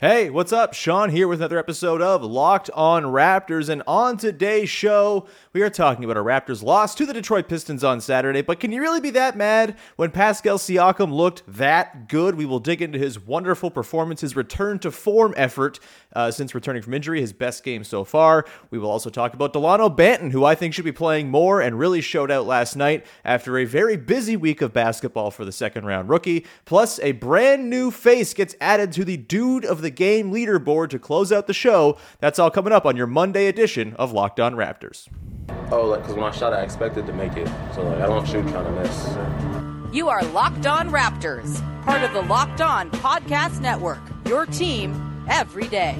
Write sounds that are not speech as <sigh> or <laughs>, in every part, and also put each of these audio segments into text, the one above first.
Hey, what's up? Sean here with another episode of Locked On Raptors. And on today's show, we are talking about a Raptors loss to the Detroit Pistons on Saturday. But can you really be that mad when Pascal Siakam looked that good? We will dig into his wonderful performance, his return to form effort uh, since returning from injury, his best game so far. We will also talk about Dalano Banton, who I think should be playing more and really showed out last night after a very busy week of basketball for the second round rookie. Plus, a brand new face gets added to the Dude of the Game leaderboard to close out the show. That's all coming up on your Monday edition of Locked On Raptors. Oh, like, because when I shot, I expected to make it. So, like, I don't shoot kind of miss. You are Locked On Raptors, part of the Locked On Podcast Network, your team every day.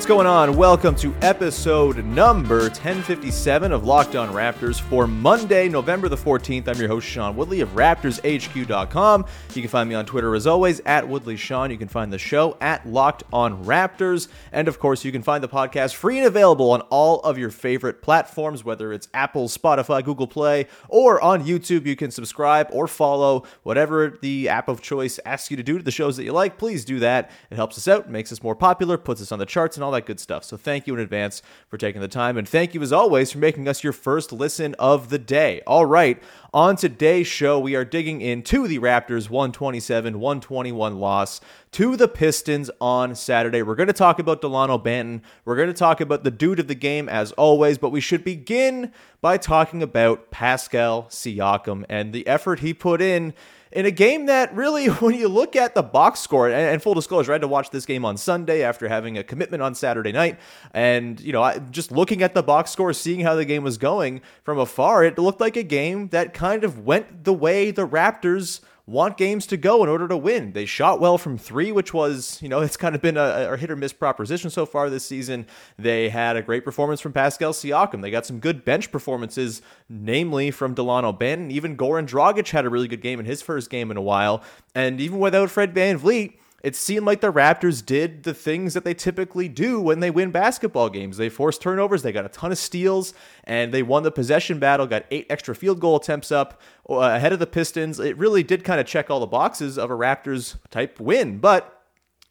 What's going on? Welcome to episode number 1057 of Locked On Raptors for Monday, November the 14th. I'm your host, Sean Woodley of RaptorsHQ.com. You can find me on Twitter as always at Woodley Sean. You can find the show at Locked On Raptors. And of course, you can find the podcast free and available on all of your favorite platforms, whether it's Apple, Spotify, Google Play, or on YouTube. You can subscribe or follow whatever the app of choice asks you to do to the shows that you like. Please do that. It helps us out, makes us more popular, puts us on the charts and all that good stuff. So thank you in advance for taking the time. And thank you as always for making us your first listen of the day. All right. On today's show, we are digging into the Raptors 127 121 loss to the Pistons on Saturday. We're going to talk about Dalano Banton. We're going to talk about the dude of the game as always, but we should begin by talking about Pascal Siakam and the effort he put in in a game that really, <laughs> when you look at the box score, and, and, full disclosure, I had to watch this game on Sunday after having a commitment on Saturday night. And, you know, I, just looking at the box score, seeing how the game was going from afar, it looked like a game that kind of went the way the Raptors want games to go in order to win. They shot well from three, which was, you know, <laughs> it's kind of been a, a, hit or miss proposition so far this season. They had a great performance from Pascal Siakam. They got some good bench performances, namely from Dalano Banton. Even Goran Dragic had a really good game in his first game in a while. And even without Fred VanVleet, it seemed like the Raptors did the things that they typically do when they win basketball games. They forced turnovers, they got a ton of steals, and they won the possession battle, got eight extra field goal attempts up uh, ahead of the Pistons. It really did kind of check all the boxes of a Raptors type win, but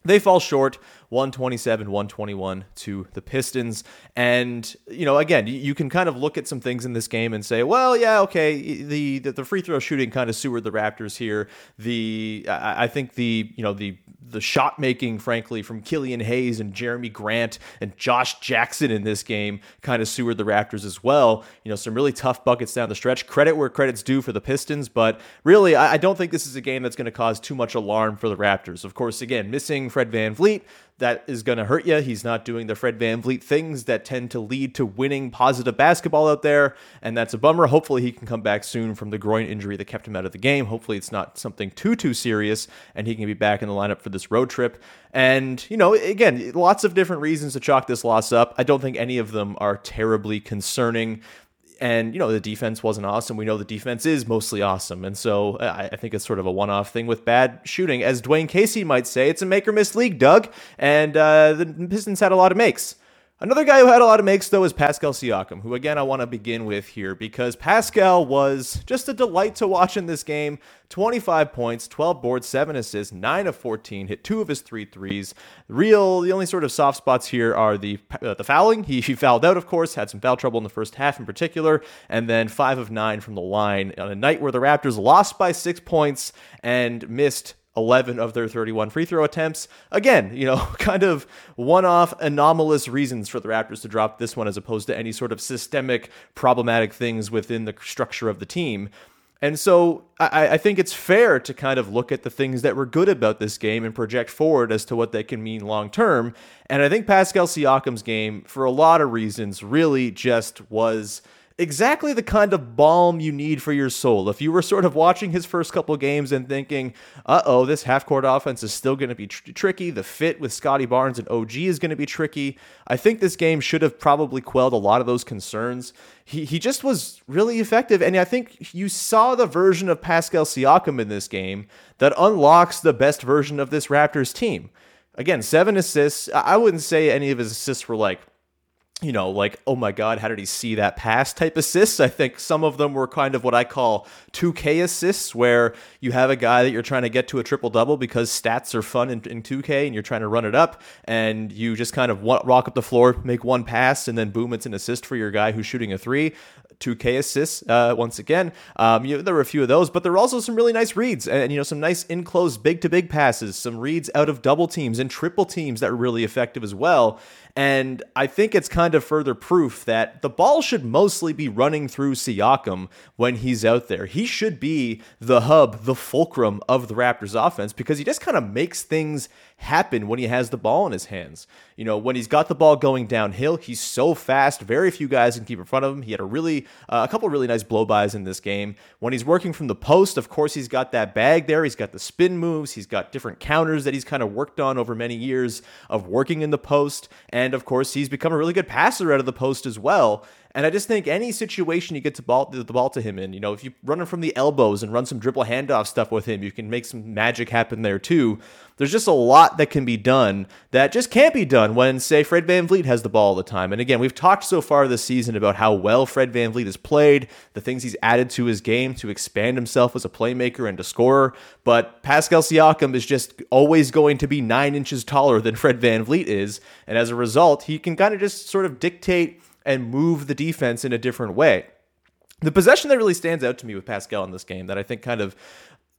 they fall short 127 121 to the Pistons. And, you know, again, you can kind of look at some things in this game and say, well, yeah, okay, the, the, the free throw shooting kind of sewered the Raptors here. The, I, I think the, you know, the, the shot making, frankly, from Killian Hayes and Jerami Grant and Josh Jackson in this game kind of sewered the Raptors as well. You know, some really tough buckets down the stretch. Credit where credit's due for the Pistons, but really, I, I don't think this is a game that's going to cause too much alarm for the Raptors. Of course, again, missing Fred VanVleet, that is going to hurt you. He's not doing the Fred VanVleet things that tend to lead to winning positive basketball out there, and that's a bummer. Hopefully, he can come back soon from the groin injury that kept him out of the game. Hopefully, it's not something too, too serious, and he can be back in the lineup for this road trip. And, you know, again, lots of different reasons to chalk this loss up. I don't think any of them are terribly concerning and you know the defense wasn't awesome. We know the defense is mostly awesome, and so I, I think it's sort of a one-off thing with bad shooting, as Dwane Casey might say. It's a make or miss league, Doug, and uh, the Pistons had a lot of makes. Another guy who had a lot of makes, though, is Pascal Siakam, who, again, I want to begin with here because Pascal was just a delight to watch in this game. 25 points, 12 boards, 7 assists, 9 of 14, hit two of his three threes. Real, the only sort of soft spots here are the uh, the fouling. He, <laughs> he fouled out, of course, had some foul trouble in the first half in particular, and then 5 of 9 from the line on a night where the Raptors lost by 6 points and missed 11 of their 31 free throw attempts. Again, you know, <laughs> kind of one off anomalous reasons for the Raptors to drop this one as opposed to any sort of systemic problematic things within the structure of the team. And so I, I, think it's fair to kind of look at the things that were good about this game and project forward as to what they can mean long term. And I think Pascal Siakam's game, for a lot of reasons, really just was exactly the kind of balm you need for your soul. If you were sort of watching his first couple games and thinking, uh oh, this half court offense is still going to be tr- tricky, the fit with Scottie Barnes and OG is going to be tricky, I think this game should have probably quelled a lot of those concerns. He, he just was really effective. And I think you saw the version of Pascal Siakam in this game that unlocks the best version of this Raptors team. Again, seven assists. I wouldn't say any of his assists were like you know, like, oh my God, how did he see that pass type assists? I think some of them were kind of what I call 2K assists, where you have a guy that you're trying to get to a triple double because stats are fun in, in 2K and you're trying to run it up, and you just kind of rock up the floor, make one pass, and then boom, it's an assist for your guy who's shooting a three. 2K assists uh, once again. Um, you know, there were a few of those, but there were also some really nice reads and, you know some nice enclosed big to big passes, some reads out of double teams and triple teams that were really effective as well. And I think it's kind of further proof that the ball should mostly be running through Siakam when he's out there. He should be the hub, the fulcrum of the Raptors offense because he just kind of makes things happen when he has the ball in his hands. You know, when he's got the ball going downhill, he's so fast. Very few guys can keep in front of him. He had a really, uh, a couple really nice blowbys in this game. When he's working from the post, of course, he's got that bag there. He's got the spin moves. He's got different counters that he's kind of worked on over many years of working in the post. And of course, he's become a really good passer out of the post as well. And I just think any situation you get to ball, the ball to him in, you know, if you run him from the elbows and run some dribble handoff stuff with him, you can make some magic happen there too. There's just a lot that can be done that just can't be done when, say, Fred Van VanVleet has the ball all the time. And again, we've talked so far this season about how well Fred Van VanVleet has played, the things he's added to his game to expand himself as a playmaker and a scorer. But Pascal Siakam is just always going to be nine inches taller than Fred Van VanVleet is. And as a result, he can kind of just sort of dictate and move the defense in a different way. The possession that really stands out to me with Pascal in this game that I think kind of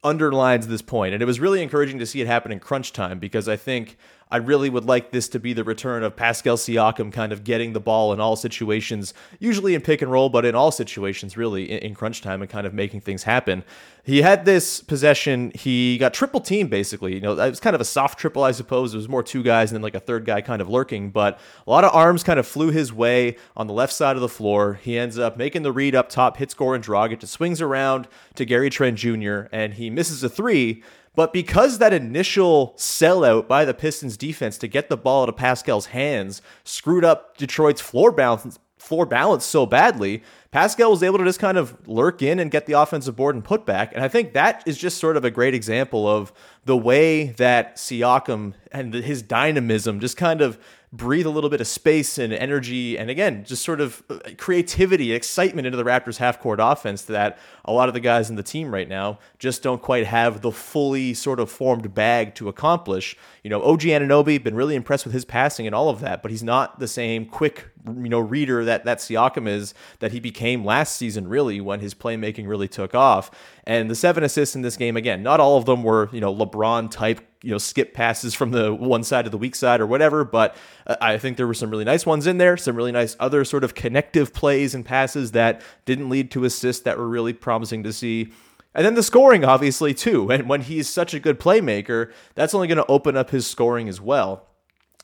underlines this point, and it was really encouraging to see it happen in crunch time because I think I really would like this to be the return of Pascal Siakam kind of getting the ball in all situations, usually in pick and roll, but in all situations, really, in, in crunch time and kind of making things happen. He had this possession, he got triple team basically. You know, it was kind of a soft triple, I suppose. It was more two guys and then like a third guy kind of lurking, but a lot of arms kind of flew his way on the left side of the floor. He ends up making the read up top, hits Goran Dragic, it swings around to Gary Trent Jr., and he misses a three but because that initial sellout by the Pistons defense to get the ball out of Pascal's hands screwed up Detroit's floor balance floor balance so badly, Pascal was able to just kind of lurk in and get the offensive board and put back. And I think that is just sort of a great example of the way that Siakam and his dynamism just kind of breathe a little bit of space and energy and again just sort of uh, creativity excitement into the raptors half court offense that a lot of the guys in the team right now just don't quite have the fully sort of formed bag to accomplish. You know og anunoby been really impressed with his passing and all of that but he's not the same quick you know reader that that siakam is that he became last season really when his playmaking really took off. And the seven assists in this game again not all of them were you know lebron type you know skip passes from the one side to the weak side or whatever but uh, i think there were some really nice ones in there some really nice other sort of connective plays and passes that didn't lead to assists that were really promising to see. And then the scoring obviously too. And when he's such a good playmaker that's only going to open up his scoring as well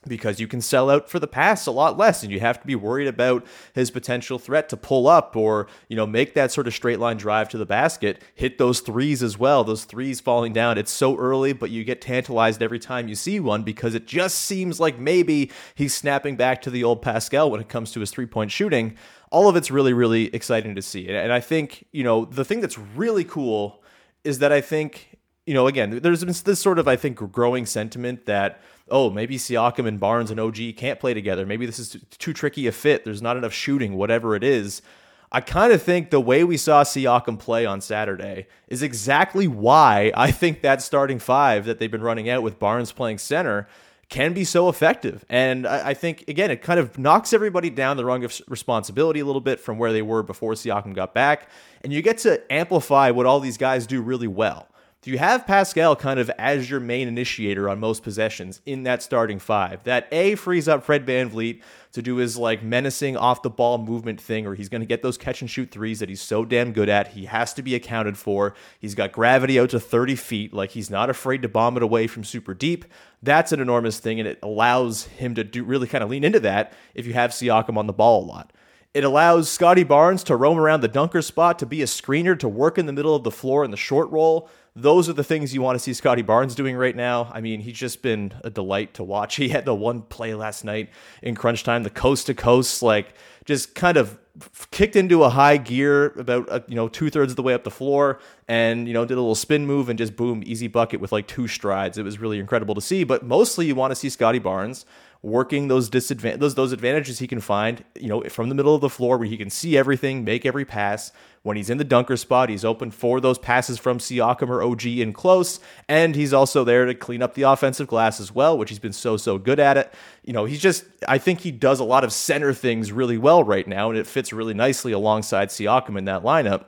because you can sell out for the pass a lot less and you have to be worried about his potential threat to pull up or you know make that sort of straight line drive to the basket hit those threes as well those threes falling down. It's so early but you get tantalized every time you see one because it just seems like maybe he's snapping back to the old Pascal when it comes to his three point shooting. All of it's really really exciting to see. And I think you know the thing that's really cool is that I think you know, again, there's this sort of, I think, growing sentiment that, oh, maybe Siakam and Barnes and OG can't play together. Maybe this is too tricky a fit. There's not enough shooting, whatever it is. I kind of think the way we saw Siakam play on Saturday is exactly why I think that starting five that they've been running out with Barnes playing center can be so effective. And I, think, again, it kind of knocks everybody down the rung of responsibility a little bit from where they were before Siakam got back. And you get to amplify what all these guys do really well If you have Pascal kind of as your main initiator on most possessions in that starting five, that A frees up Fred VanVleet to do his like menacing off the ball movement thing, or he's going to get those catch and shoot threes that he's so damn good at. He has to be accounted for. He's got gravity out to 30 feet. Like he's not afraid to bomb it away from super deep. That's an enormous thing, and it allows him to do really kind of lean into that if you have Siakam on the ball a lot. It allows Scottie Barnes to roam around the dunker spot, to be a screener, to work in the middle of the floor in the short roll. Those are the things you want to see Scottie Barnes doing right now. I mean, he's just been a delight to watch. <laughs> He had the one play last night in crunch time, the coast to coast, like just kind of kicked into a high gear about uh, you know two thirds of the way up the floor, and you know did a little spin move and just boom, easy bucket with like two strides. It was really incredible to see. But mostly, you want to see Scottie Barnes working those disadvantages, those, those advantages he can find, you know, from the middle of the floor where he can see everything, make every pass. When he's in the dunker spot, he's open for those passes from Siakam or OG in close, and he's also there to clean up the offensive glass as well, which he's been so so good at it. You know, he's just I think he does a lot of center things really well right now, and it fits really nicely alongside Siakam in that lineup.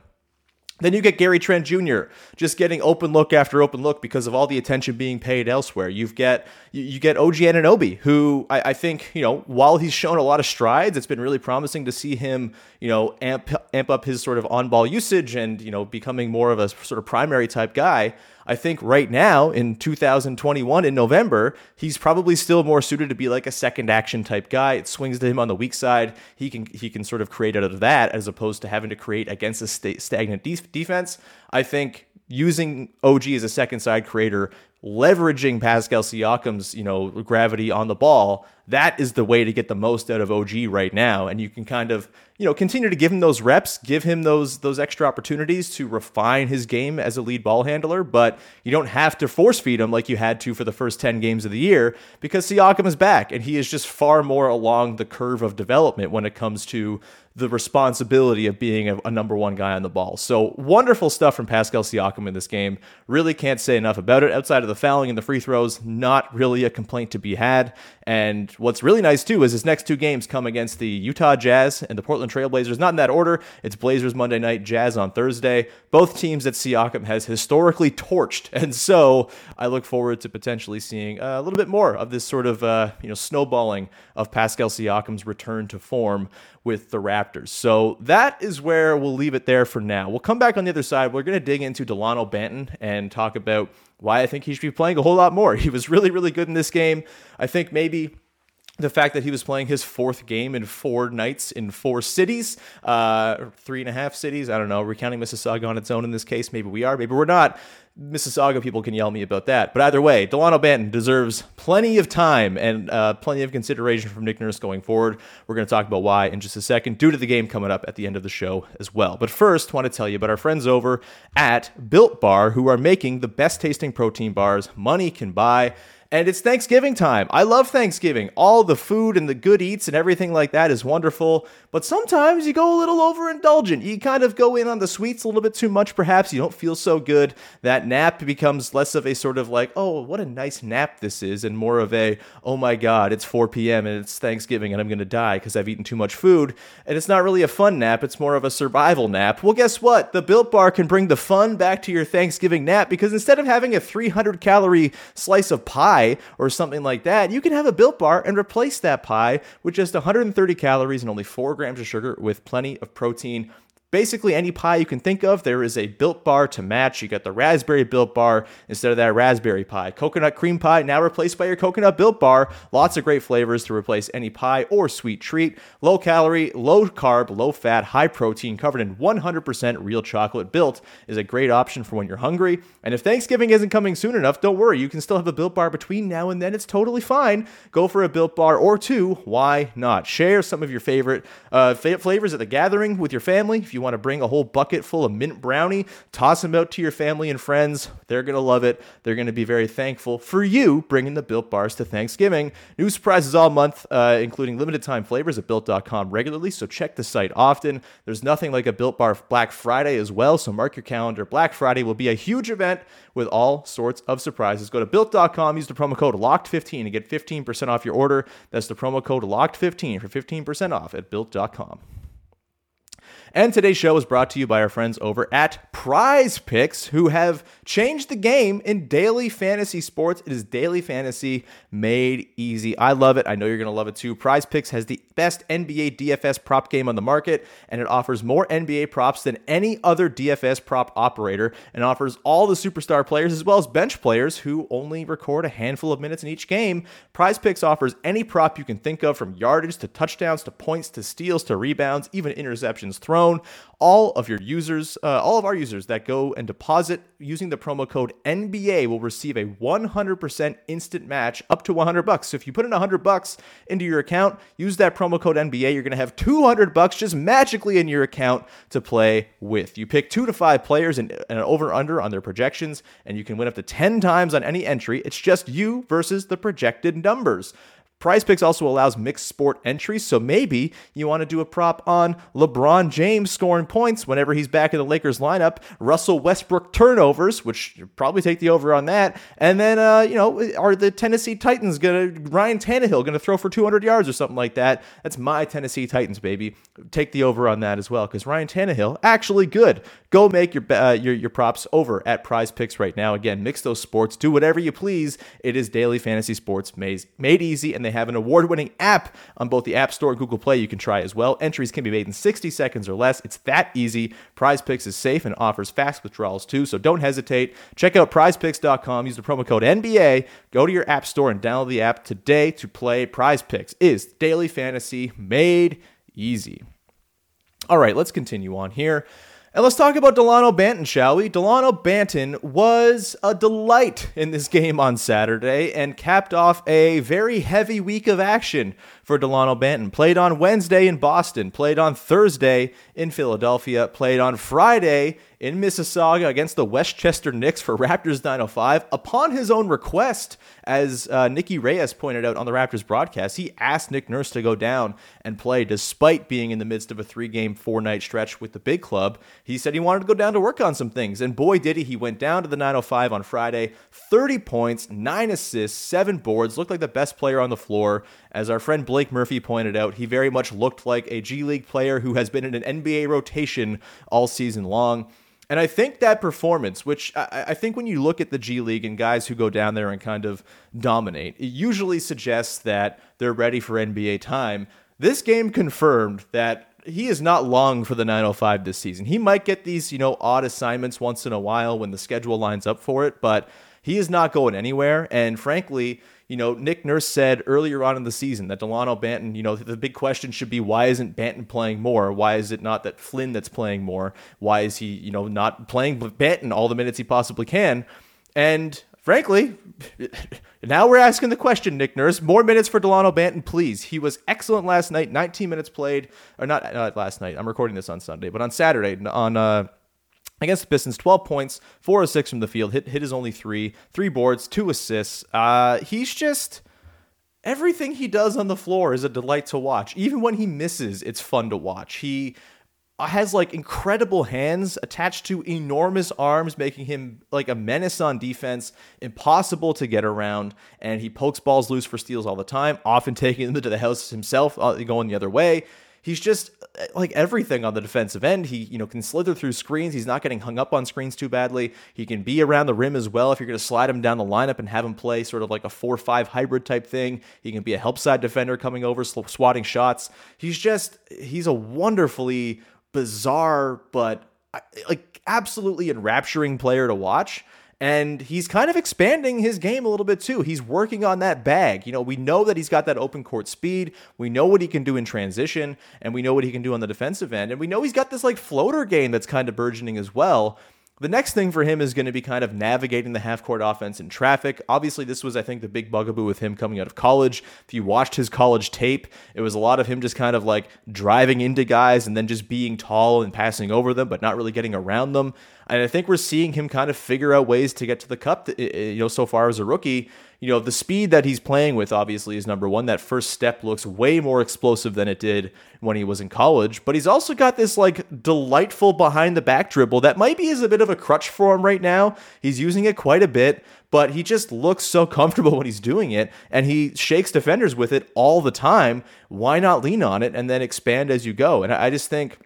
Then you get Gary Trent Jr. just getting open look after open look because of all the attention being paid elsewhere. You've get you get OG Anunoby, who I, I, think you know while he's shown a lot of strides, it's been really promising to see him you know amp amp up his sort of on ball usage and you know becoming more of a sort of primary type guy. I think right now in 2021 in November, he's probably still more suited to be like a second action type guy. It swings to him on the weak side. He can he can sort of create out of that as opposed to having to create against a sta- stagnant de- defense. I think using OG as a second side creator, leveraging Pascal Siakam's, you know, gravity on the ball, that is the way to get the most out of OG right now. And you can kind of you know, continue to give him those reps, give him those those extra opportunities to refine his game as a lead ball handler, but you don't have to force feed him like you had to for the first 10 games of the year because Siakam is back and he is just far more along the curve of development when it comes to the responsibility of being a, a, number one guy on the ball. So wonderful stuff from Pascal Siakam in this game. Really can't say enough about it. Outside of the fouling and the free throws, not really a complaint to be had. And what's really nice too is his next two games come against the Utah Jazz and the Portland Trailblazers. Not in that order. It's Blazers Monday night, Jazz on Thursday. Both teams that Siakam has historically torched, <laughs> and so I look forward to potentially seeing a little bit more of this sort of uh, you know snowballing of Pascal Siakam's return to form with the Raptors. So that is where we'll leave it there for now. We'll come back on the other side. We're going to dig into Dalano Banton and talk about why I think he should be playing a whole lot more. <laughs> He was really, really good in this game. I think maybe the fact that he was playing his fourth game in four nights in four cities, uh, three and a half cities. I don't know. We're counting Mississauga on its own in this case. Maybe we are. Maybe we're not. Mississauga people can yell me about that. But either way, Dalano Banton deserves plenty of time and uh, plenty of consideration from Nick Nurse going forward. We're going to talk about why in just a second, dude of the game coming up at the end of the show as well. But first, want to tell you about our friends over at Built Bar, who are making the best tasting protein bars money can buy. And it's Thanksgiving time. I love Thanksgiving. All the food and the good eats and everything like that is wonderful. But sometimes you go a little overindulgent. You kind of go in on the sweets a little bit too much, perhaps. You don't feel so good. That nap becomes less of a sort of like, oh, what a nice nap this is, and more of a, oh my God, it's 4 p.m. and it's Thanksgiving and I'm going to die because I've eaten too much food. And it's not really a fun nap, it's more of a survival nap. Well, guess what? The Built Bar can bring the fun back to your Thanksgiving nap because instead of having a 300 calorie slice of pie, pie or something like that, you can have a built bar and replace that pie with just 130 calories and only 4 grams of sugar with plenty of protein Basically, any pie you can think of, there is a built bar to match. You got the raspberry built bar instead of that raspberry pie. Coconut cream pie now replaced by your coconut built bar. Lots of great flavors to replace any pie or sweet treat. Low calorie, low carb, low fat, high protein, covered in 100% real chocolate. Built is a great option for when you're hungry. And if Thanksgiving isn't coming soon enough, don't worry. You can still have a built bar between now and then. It's totally fine. Go for a built bar or two. Why not? Share some of your favorite uh, flavors at the gathering with your family. If you you want to bring a whole bucket full of mint brownie, toss them out to your family and friends. They're going to love it. They're going to be very thankful for you bringing the Built Bars to Thanksgiving. New surprises all month, uh, including limited time flavors at built.com regularly. So check the site often. There's nothing like a Built Bar Black Friday as well. So mark your calendar. Black Friday will be a huge event with all sorts of surprises. Go to built.com, use the promo code LOCKED15 to get 15% off your order. That's the promo code LOCKED15 for 15% off at built.com. And today's show is brought to you by our friends over at Prize Picks, who have changed the game in daily fantasy sports. It is daily fantasy made easy. I love it. I know you're going to love it too. Prize Picks has the best NBA DFS prop game on the market, and it offers more NBA props than any other DFS prop operator and offers all the superstar players as well as bench players who only record a handful of minutes in each game. Prize Picks offers any prop you can think of from yardage to touchdowns to points to steals to rebounds, even interceptions thrown. All of your users, uh, all of our users that go and deposit using the promo code NBA will receive a 100% instant match up to 100 bucks. So if you put in 100 bucks into your account, use that promo code NBA, you're going to have 200 bucks just magically in your account to play with. You pick 2 to 5 players and an over under on their projections and you can win up to 10 times on any entry. It's just you versus the projected numbers. Prize Picks also allows mixed sport entries, so maybe you want to do a prop on LeBron James scoring points whenever he's back in the Lakers lineup, Russell Westbrook turnovers, which you probably take the over on that, and then uh, you know are the Tennessee Titans gonna Ryan Tannehill gonna throw for 200 yards or something like that? That's my Tennessee Titans, baby. Take the over on that as well because Ryan Tannehill actually good. Go make your uh, your your props over at Prize Picks right now. Again, mix those sports, do whatever you please. It is daily fantasy sports made made easy and they have an award winning app on both the App Store and Google Play you can try as well. Entries can be made in 60 seconds or less. It's that easy. Prize Picks is safe and offers fast withdrawals too, so don't hesitate. Check out prizepicks.com, use the promo code NBA, go to your App Store and download the app today to play. Prize Picks is daily fantasy made easy. All right, let's continue on here. And let's talk about Dalano Banton, shall we? Dalano Banton was a delight in this <laughs> game on Saturday and capped off a very heavy week of action for Dalano Banton. Played on Wednesday in Boston, played on Thursday in Philadelphia, played on Friday in Mississauga against the Westchester Knicks for Raptors 905 upon his own request. As uh, Nicky Reyes pointed out on the Raptors broadcast, he asked Nick Nurse to go down and play despite being in the midst of a three game, four night stretch with the big club. He said he wanted to go down to work on some things, and boy, did he. He went down to the 905 on Friday, 30 points, nine assists, seven boards, looked like the best player on the floor. As our friend Blake Murphy pointed out, he very much looked like a G League player who has been in an NBA rotation all season long. And I think that performance, which I, I, think when you look at the G League and guys who go down there and kind of dominate, it usually suggests that they're ready for NBA time. This game confirmed that he is not long for the 905 this season. He might get these, you know, odd assignments once in a while when the schedule lines up for it, but he is not going anywhere. And frankly, you know, Nick Nurse said earlier on in the season that Dalano Banton, you know, the big question should be why isn't Banton playing more? Why is it not that Flynn that's playing more? Why is he, you know, not playing Banton all the minutes he possibly can? And frankly, <laughs> now we're asking the question, Nick Nurse. More minutes for Dalano Banton, please. He was excellent last night, 19 minutes played, or not, not last night. I'm recording this on Sunday, but on Saturday, on uh, Against the Pistons, 12 points, 4 of 6 from the field, hit, hit his only three, three boards, two assists. Uh, he's just. Everything he does on the floor is a delight to watch. Even when he misses, it's fun to watch. He has like incredible hands attached to enormous arms, making him like a menace on defense, impossible to get around. And he pokes balls loose for steals all the time, often taking them to the house himself, uh, going the other way he's just like everything on the defensive end. He, you know, can slither through screens. He's not getting hung up on screens too badly. He can be around the rim as well if you're going to slide him down the lineup and have him play sort of like a 4-5 hybrid type thing. He can be a help side defender coming over swatting shots. He's just he's a wonderfully bizarre but like absolutely enrapturing player to watch. And he's kind of expanding his game a little bit too. He's working on that bag. You know, we know that he's got that open court speed. We know what he can do in transition, and we know what he can do on the defensive end. And we know he's got this like floater game that's kind of burgeoning as well. The next thing for him is going to be kind of navigating the half court offense in traffic. Obviously, this was, I think, the big bugaboo with him coming out of college. If you watched his college tape, it was a lot of him just kind of like driving into guys and then just being tall and passing over them, but not really getting around them. And I think we're seeing him kind of figure out ways to get to the cup, you know, so far as a rookie. You know, the speed that he's playing with obviously is number one. That first step looks way more explosive than it did when he was in college. But he's also got this like delightful behind the back dribble that might be is a bit of a crutch for him right now. He's using it quite a bit, but he just looks so comfortable <laughs> when he's doing it and he shakes defenders with it all the time. Why not lean on it and then expand as you go? And I just think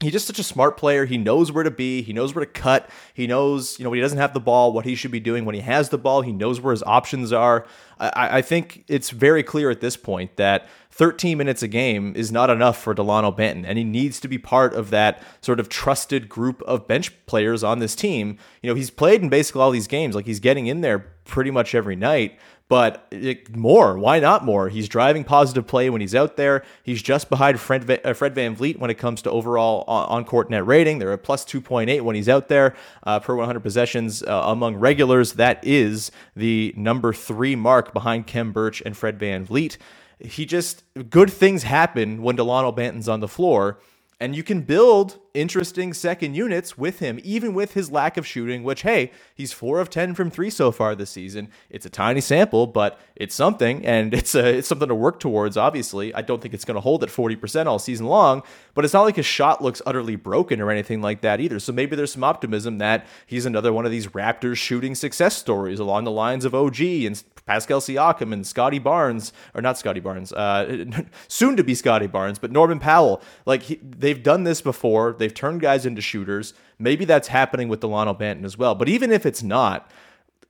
he's just such a smart player. He knows where to be. He knows where to cut. He knows, you know, when he doesn't have the ball, what he should be doing. When he has the ball, he knows where his options are. I, I think it's very clear at this point that 13 minutes a game is not enough for Dalano Banton, and he needs to be part of that sort of trusted group of bench players on this team. You know, he's played in basically all these games. Like he's getting in there pretty much every night but it, more. Why not more? He's driving positive play when he's out there. He's just behind Fred, uh, Fred VanVleet when it comes to overall on court net rating. They're a plus 2.8 when he's out there uh, per 100 possessions uh, among regulars. That is the number three mark behind Khem Birch and Fred VanVleet. He just, good things happen when Dalano Banton's on the floor. And you can build interesting second units with him, even with his lack of shooting, which, hey, he's four of 10 from three so far this season. It's a tiny sample, but it's something, and <laughs> it's, a, it's something to work towards, obviously. I don't think it's going to hold at 40% all season long, but it's not like his shot looks utterly broken or anything like that either. So maybe there's some optimism that he's another one of these Raptors shooting success stories along the lines of OG and Pascal Siakam and Scottie Barnes, or not Scottie Barnes, uh, <laughs> soon to be Scottie Barnes, but Norman Powell. Like he, they've done this before. They've turned guys into shooters. Maybe that's happening with Dalano Banton as well. But even if it's not,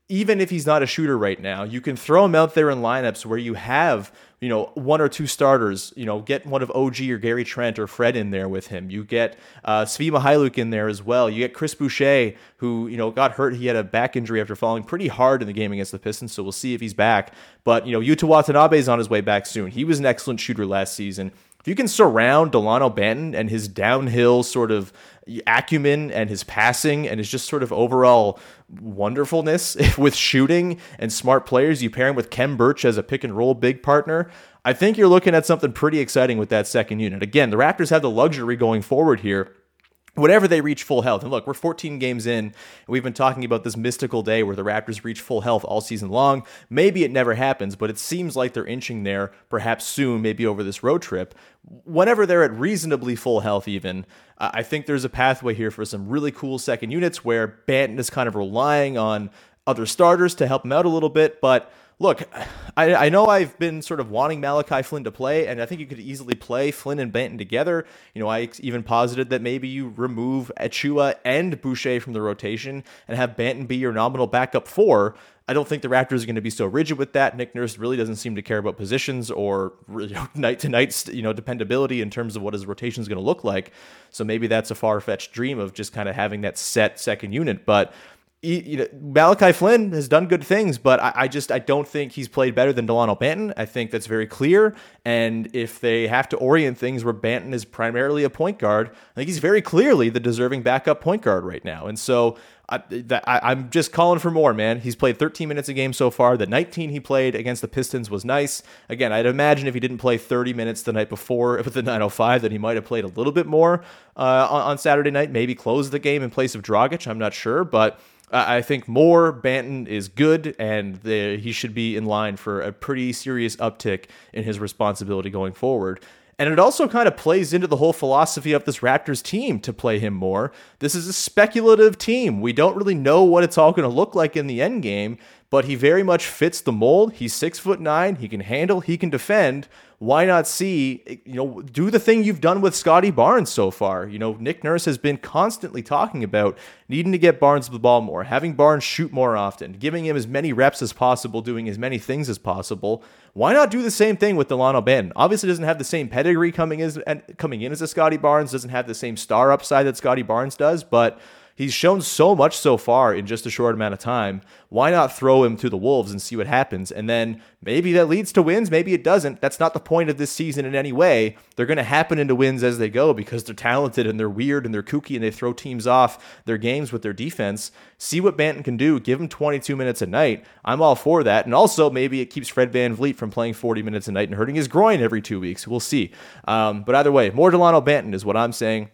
even if he's not a shooter right now, you can throw him out there in lineups where you have, you know, one or two starters. You know, get one of OG or Gary Trent or Fred in there with him. You get uh, Svi Mykhailiuk in there as well. You get Chris Boucher, who you know got hurt. He had a back injury after falling pretty hard in the game against the Pistons. So we'll see if he's back. But you know, Yuta Watanabe is on his way back soon. He was an excellent shooter last season. You can surround Dalano Banton and his downhill sort of acumen and his passing and his just sort of overall wonderfulness <laughs> with shooting and smart players. You pair him with Khem Birch as a pick and roll big partner. I think you're looking at something pretty exciting with that second unit. Again, the Raptors have the luxury going forward here whenever they reach full health. And look, we're 14 games in, and we've been talking about this mystical day where the Raptors reach full health all season long. Maybe it never happens, but it seems like they're inching there, perhaps soon, maybe over this road trip. Whenever they're at reasonably full health, even, I think there's a pathway here for some really cool second units where Banton is kind of relying on other starters to help him out a little bit, but look, I, I, know I've been sort of wanting Malachi Flynn to play, and I think you could easily play Flynn and Banton together. You know, I even posited that maybe you remove Achiuwa and Boucher from the rotation and have Banton be your nominal backup four. I don't think the Raptors are going to be so rigid with that. Nick Nurse really doesn't seem to care about positions or <laughs> night to night, you know, dependability in terms of what his rotation is going to look like. So maybe that's a far fetched dream of just kind of having that set second unit, but you know, Malachi Flynn has done good things, but I, I, just I don't think he's played better than Dalano Banton. I think that's very clear. And if they have to orient things where Banton is primarily a point guard, I think he's very clearly the deserving backup point guard right now. And so I, am just calling for more, man. He's played 13 minutes a game so far. The 19 he played against the Pistons was nice. Again, I'd imagine if he didn't play 30 minutes the night before <laughs> with the 905, that he might have played a little bit more uh, on, on Saturday night. Maybe close the game in place of Dragic. I'm not sure, but. I think more Banton is good, and the, he should be in line for a pretty serious uptick in his responsibility going forward. And it also kind of plays into the whole philosophy of this Raptors team to play him more. This is a speculative team. We don't really know what it's all going to look like in the end game, but he very much fits the mold. He's six foot nine. He can handle. He can defend why not see, you know, do the thing you've done with Scottie Barnes so far? You know, Nick Nurse has been constantly talking about needing to get Barnes the ball more, having Barnes shoot more often, giving him as many reps as possible, doing as many things as possible. Why not do the same thing with Dalano Banton? Obviously, doesn't have the same pedigree coming in, coming in as a Scottie Barnes, doesn't have the same star upside that Scottie Barnes does, but He's shown so much so far in just a short amount of time. Why not throw him to the Wolves and see what happens? And then maybe that leads to wins, maybe it doesn't. That's not the point of this season in any way. They're going to happen into wins as they go because they're talented and they're weird and they're kooky and they throw teams off their games with their defense. See what Banton can do. Give him 22 minutes a night. I'm all for that. And also, maybe it keeps Fred Van VanVleet from playing 40 minutes a night and hurting his groin every two weeks. We'll see. Um, but either way, more Dalano Banton is what I'm saying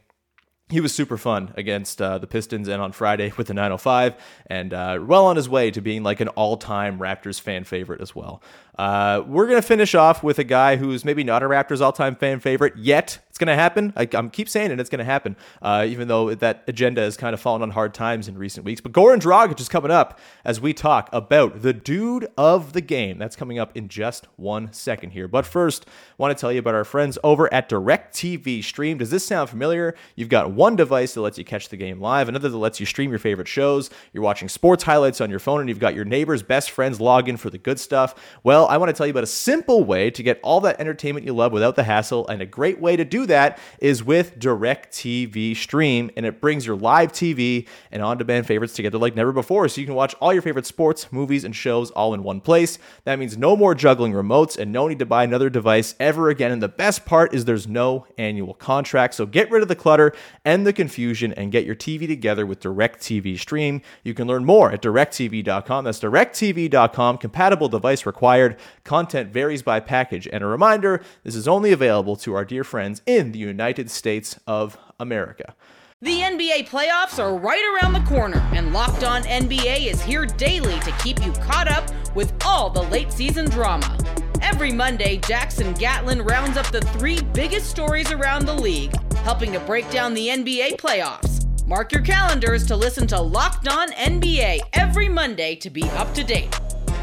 he was super fun against uh, the Pistons and on Friday with the 905, and uh, well on his way to being like an all time Raptors fan favorite as well. Uh, we're going to finish off with a guy who's maybe not a Raptors all time fan favorite yet. It's going to happen. I, am keep saying it. It's going to happen, uh, even though that agenda has kind of fallen on hard times in recent weeks. But Goran Dragic is coming up as we talk about the dude of the game. That's coming up in just one second here. But first, I want to tell you about our friends over at DirecTV Stream. Does this sound familiar? You've got one device that lets you catch the game live, another that lets you stream your favorite shows. You're watching sports highlights on your phone, and you've got your neighbor's best friends log in for the good stuff. Well, I want to tell you about a simple way to get all that entertainment you love without the hassle, and a great way to do that is with DirecTV Stream, and it brings your live TV and on demand favorites together like never before. So you can watch all your favorite sports, movies, and shows all in one place. That means no more juggling remotes and no need to buy another device ever again. And the best part is there's no annual contract. So get rid of the clutter and the confusion and get your TV together with DirecTV Stream. You can learn more at directv.com. That's directv.com. Compatible device required. Content varies by package. And a reminder this is only available to our dear friends in the United States of America. The NBA playoffs are right around the corner, and Locked On NBA is here daily to keep you caught up with all the late season drama. Every Monday, Jackson Gatlin rounds up the three biggest stories around the league, helping to break down the NBA playoffs. Mark your calendars to listen to Locked On NBA every Monday to be up to date.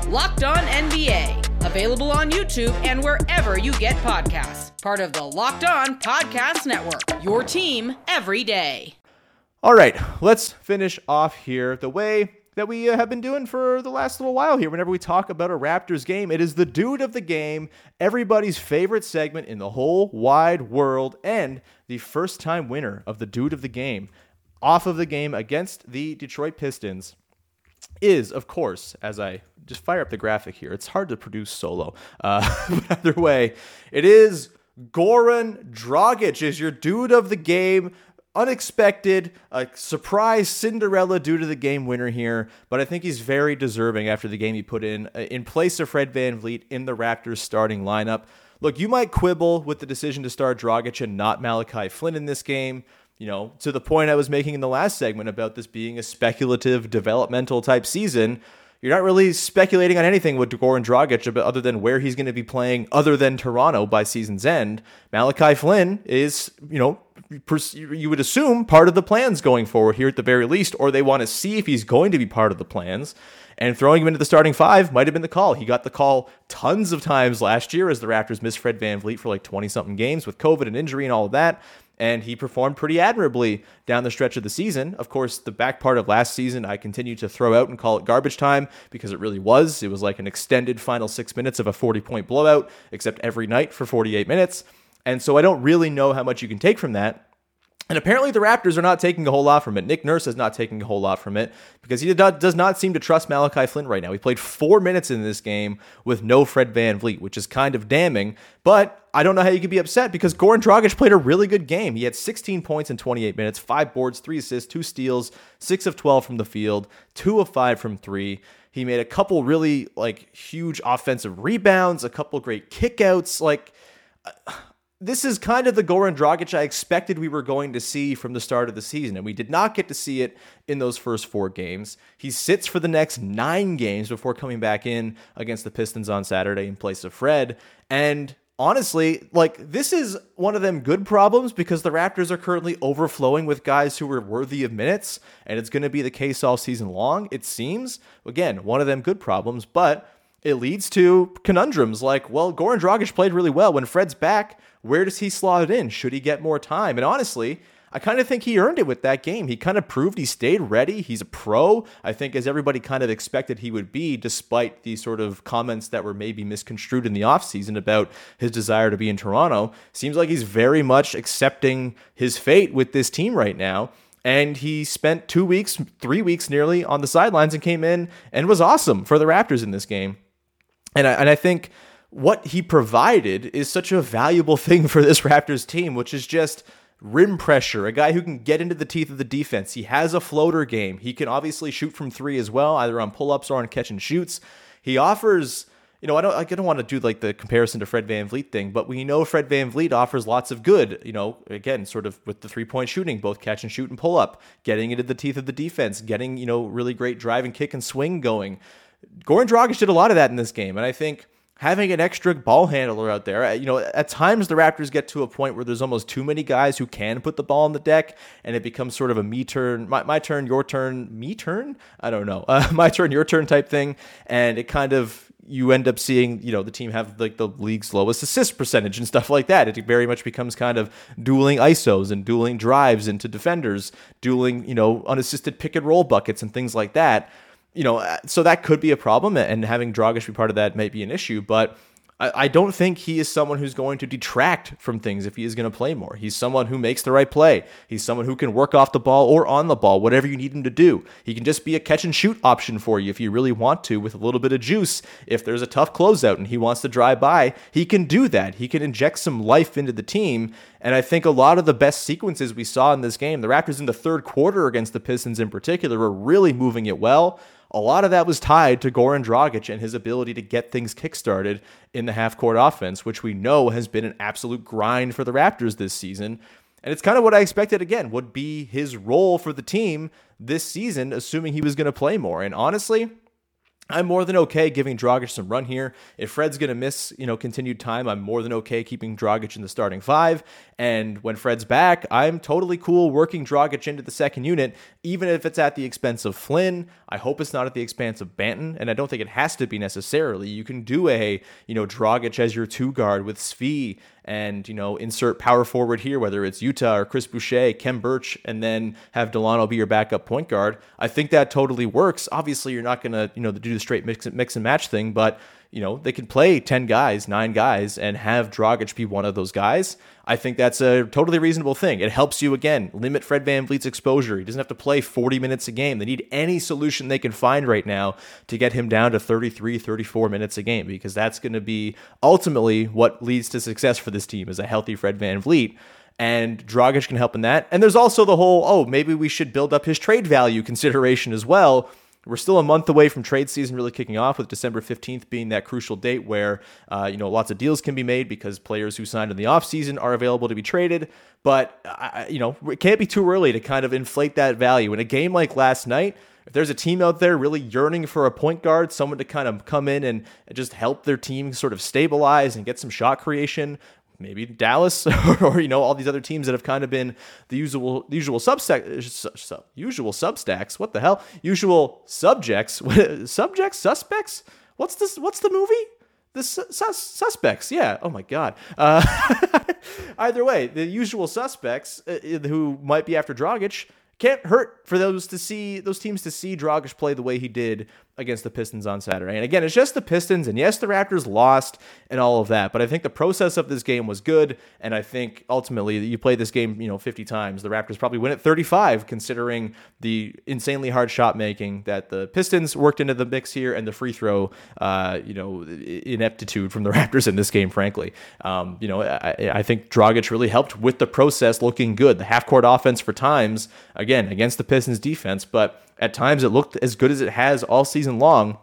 Locked On NBA, available on YouTube and wherever you get podcasts. Part of the Locked On Podcast Network. Your team every day. All right, let's finish off here the way that we uh, have been doing for the last little while here. Whenever we talk about a Raptors game, it is the dude of the game, everybody's favorite segment in the whole wide world, and the first time winner of the dude of the game off of the game against the Detroit Pistons is, of course, as I just fire up the graphic here, it's hard to produce solo. Uh, <laughs> but either way, it is Goran Dragic is your dude of the game. Unexpected, a surprise Cinderella dude of the game winner here, but I think he's very deserving after the game he put in uh, in place of Fred VanVleet in the Raptors starting lineup. Look, you might quibble with the decision to start Dragic and not Malachi Flynn in this game you know, to the point I was making in the last segment about this being a speculative developmental type season, you're not really speculating on anything with Goran Dragic other than where he's going to be playing other than Toronto by season's end. Malachi Flynn is, you know, you would assume part of the plans going forward here at the very least, or they want to see if he's going to be part of the plans. And throwing him into the starting five might have been the call. He got the call tons of times last year as the Raptors missed Fred VanVleet for like 20 something games with COVID and injury and all of that and he performed pretty admirably down the stretch of the season. Of course, the back part of last season, I continue to throw out and call it garbage time because it really was. It was like an extended final six minutes of a 40 point blowout, except every night for 48 minutes. And so I don't really know how much you can take from that. And apparently, the Raptors are not taking a whole lot from it. Nick Nurse is not taking a whole lot from it because he does not seem to trust Malachi Flynn right now. He played four minutes in this game with no Fred VanVleet, which is kind of damning. But I don't know how you could be upset because Goran Dragic played a really good game. He had 16 points in 28 minutes, five boards, three assists, two steals, six of 12 from the field, two of five from three. He made a couple really like huge offensive rebounds, a couple great kickouts. Like, this is kind of the Goran Dragic I expected we were going to see from the start of the season, and we did not get to see it in those first four games. He sits for the next nine games before coming back in against the Pistons on Saturday in place of Fred. And honestly, like this is one of them good problems because the Raptors are currently overflowing with guys who are worthy of minutes, and it's going to be the case all season long, it seems. Again, one of them good problems, but it leads to conundrums like, well, Goran Dragic played really well. When Fred's back, where does he slot it in? Should he get more time? And honestly, I kind of think he earned it with that game. He kind of proved he stayed ready. He's a pro, I think, as everybody kind of expected he would be, despite the sort of comments that were maybe misconstrued in the offseason about his desire to be in Toronto. Seems like he's very much accepting his fate with this team right now. And he spent two weeks, three weeks nearly on the sidelines and came in and was awesome for the Raptors in this game. And I, and I think what he provided is such a valuable thing for this Raptors team, which is just rim pressure, a guy who can get into the teeth of the defense. He has a floater game. He can obviously shoot from three as well, either on pull ups or on catch and shoots. He offers. You know, I don't. I don't want to do like the comparison to Fred VanVleet thing, but we know Fred VanVleet offers lots of good. You know, again, sort of with the three point shooting, both catch and shoot and pull up, getting into the teeth of the defense, getting you know really great drive and kick and swing going. Goran Dragic did a lot of that in this game, and I think having an extra ball handler out there. Uh, You know, at times the Raptors get to a point where there's almost too many guys who can put the ball on the deck, and it becomes sort of a me turn, my, my turn, your turn, me turn. I don't know, uh, <laughs> my turn, your turn type thing, and it kind of you end up seeing, you know, the team have like the league's lowest assist percentage and stuff like that. It very much becomes kind of dueling ISOs and dueling drives into defenders, dueling, you know, unassisted pick and roll buckets and things like that. You know, uh, so that could be a problem, and having Dragic be part of that might be an issue, but. I I don't think he is someone who's going to detract from things if he is going to play more. He's someone who makes the right play. He's someone who can work off the ball or on the ball, whatever you need him to do. He can just be a catch and shoot option for you if you really want to, with a little bit of juice. If there's a tough closeout and he wants to drive by, he can do that. He can inject some life into the team. And I think a lot of the best sequences we saw in this game, the Raptors in the third quarter against the Pistons in particular, were really moving it well. A lot of that was tied to Goran Dragic and his ability to get things kickstarted in the half court offense, which we know has been an absolute grind for the Raptors this season. And it's kind of what I expected again would be his role for the team this season, assuming he was going to play more. And honestly, I'm more than okay giving Dragic some run here. If Fred's going to miss, you know, continued time, I'm more than okay keeping Dragic in the starting five. And when Fred's back, I'm totally cool working Dragic into the second unit, even if it's at the expense of Flynn. I hope it's not at the expense of Banton, and I don't think it has to be necessarily. You can do a, you know, Dragic as your two guard with Svi and you know insert power forward here, whether it's Yuta or Chris Boucher, Khem Birch, and then have Dalano be your backup point guard. I think that totally works. Obviously, you're not gonna you know do the straight mix mix and match thing, but you know they can play ten guys, nine guys, and have Dragic be one of those guys. I think that's a totally reasonable thing. It helps you again limit Fred VanVleet's exposure. He doesn't have to play 40 minutes a game. They need any solution they can find right now to get him down to 33, 34 minutes a game because that's going to be ultimately what leads to success for this team is a healthy Fred VanVleet and Dragic can help in that. And there's also the whole, oh, maybe we should build up his trade value consideration as well. We're still a month away from trade season really kicking off, with December 15th being that crucial date where uh, you know lots of deals can be made because players who signed in the offseason are available to be traded. But you know it can't be too early to kind of inflate that value in a game like last night. If there's a team out there really yearning for a point guard, someone to kind of come in and just help their team sort of stabilize and get some shot creation, maybe Dallas or, <laughs> or, you know all these other teams that have kind of been the usual usual substack su- su- usual substacks. What the hell? Usual subjects, <laughs> subjects, suspects. What's this? What's the movie? The sus- sus- suspects, yeah. Oh my god. Uh, <laughs> either way, the usual suspects uh, who might be after Dragic can't hurt for those to see those teams to see Dragic play the way he did against the Pistons on Saturday. And again, it's just the Pistons, and yes, the Raptors lost and all of that, but I think the process of this game was good, and I think ultimately you play this game, you know, 50 times, the Raptors probably win at 35, considering the insanely hard shot making that the Pistons worked into the mix here, and the free throw, uh, you know, ineptitude from the <laughs> Raptors in this game, frankly. Um, you know, I, I think Dragic really helped with the process looking good. The half court offense for times, again, against the Pistons defense, but at times it looked as good as it has all season long.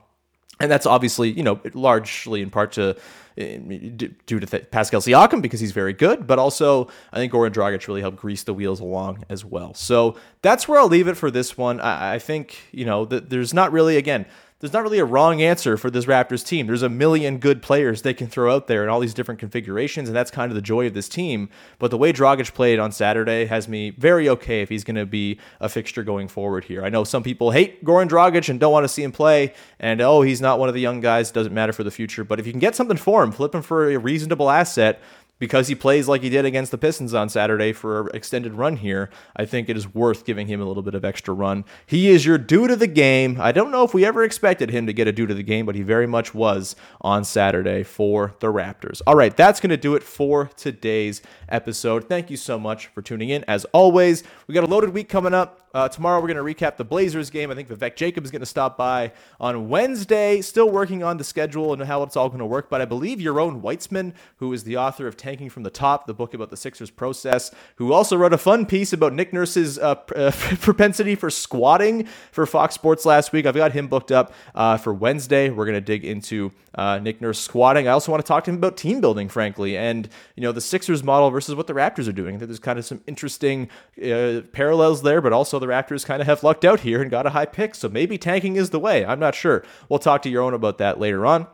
And that's obviously, you know, largely in part to eh, due to Pascal Siakam because he's very good, but also I think Goran Dragic really helped grease the wheels along as well. So that's where I'll leave it for this one. I, I think you know that there's not really again there's not really a wrong answer for this Raptors team. There's a million good players they can throw out there in all these different configurations, and that's kind of the joy of this team. But the way Dragic played on Saturday has me very okay if he's going to be a fixture going forward here. I know some people hate Goran Dragic and don't want to see him play, and oh, he's not one of the young guys, doesn't matter for the future. But if you can get something for him, flip him for a reasonable asset, because he plays like he did against the Pistons on Saturday for an extended run here, I think it is worth giving him a little bit of extra run. He is your dude of the game. I don't know if we ever expected him to get a dude of the game, but he very much was on Saturday for the Raptors. All right, that's going to do it for today's episode. Thank you so much for tuning in. As always, we got a loaded week coming up. Uh, tomorrow we're going to recap the Blazers game. I think Vivek Jacob is going to stop by on Wednesday. Still working on the schedule and how it's all going to work, but I believe Yaron Weitzman, who is the author of Tanking from the Top, the book about the Sixers process, who also wrote a fun piece about Nick Nurse's uh, uh, <laughs> propensity for squatting for Fox Sports last week. I've got him booked up uh, for Wednesday. We're going to dig into uh, Nick Nurse squatting. I also want to talk to him about team building, frankly, and you know the Sixers model versus what the Raptors are doing. I think there's kind of some interesting uh, parallels there, but also the Raptors kind of have lucked out here and got a high pick, so maybe tanking is the way. I'm not sure. We'll talk to Yaron about that later on.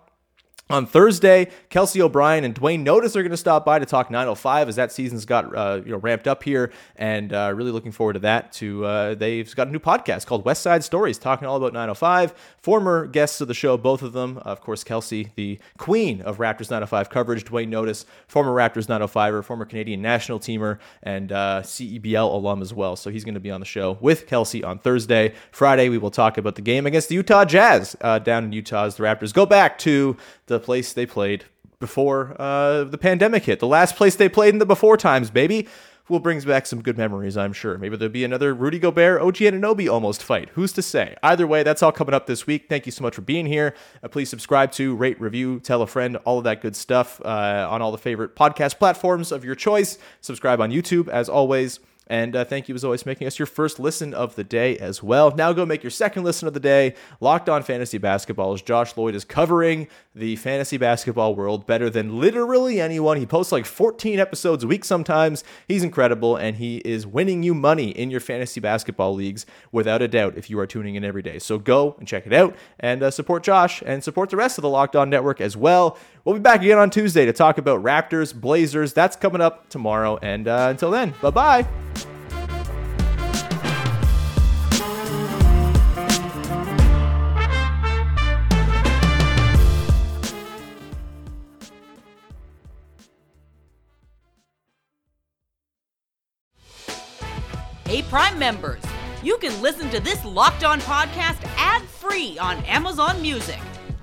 On Thursday, Kelsey O'Brien and Duane Notice are going to stop by to talk 905 as that season's got uh, you know ramped up here, and uh, really looking forward to that. To uh, they've got a new podcast called West Side Stories, talking all about 905. Former guests of the show, both of them, of course, Kelsey, the queen of Raptors 905 coverage, Duane Notice, former Raptors 905er, former Canadian national teamer, and uh, CEBL alum as well. So he's going to be on the show with Kelsey on Thursday. Friday, we will talk about the game against the Utah Jazz uh, down in Utah as the Raptors go back to the place they played before uh, the pandemic hit. The last place they played in the before times, baby. Will brings back some good memories, I'm sure. Maybe there'll be another Rudy Gobert, OG Anunoby almost fight. Who's to say? Either way, that's all coming up this week. Thank you so much for being here. Uh, please subscribe to, rate, review, tell a friend, all of that good stuff uh, on all the favorite podcast platforms of your choice. Subscribe on YouTube, as always. And uh, thank you, as always, making us your first listen of the day as well. Now go make your second listen of the day. Locked on Fantasy Basketball as Josh Lloyd is covering the fantasy basketball world better than literally anyone. He posts like 14 episodes a week sometimes. He's incredible, and he is winning you money in your fantasy basketball leagues without a doubt if you are tuning in every day. So go and check it out and uh, support Josh and support the rest of the Locked On Network as well. We'll be back again on Tuesday to talk about Raptors, Blazers. That's coming up tomorrow. And uh, until then, bye bye. Hey, Prime members, you can listen to this Locked On podcast ad free on Amazon Music.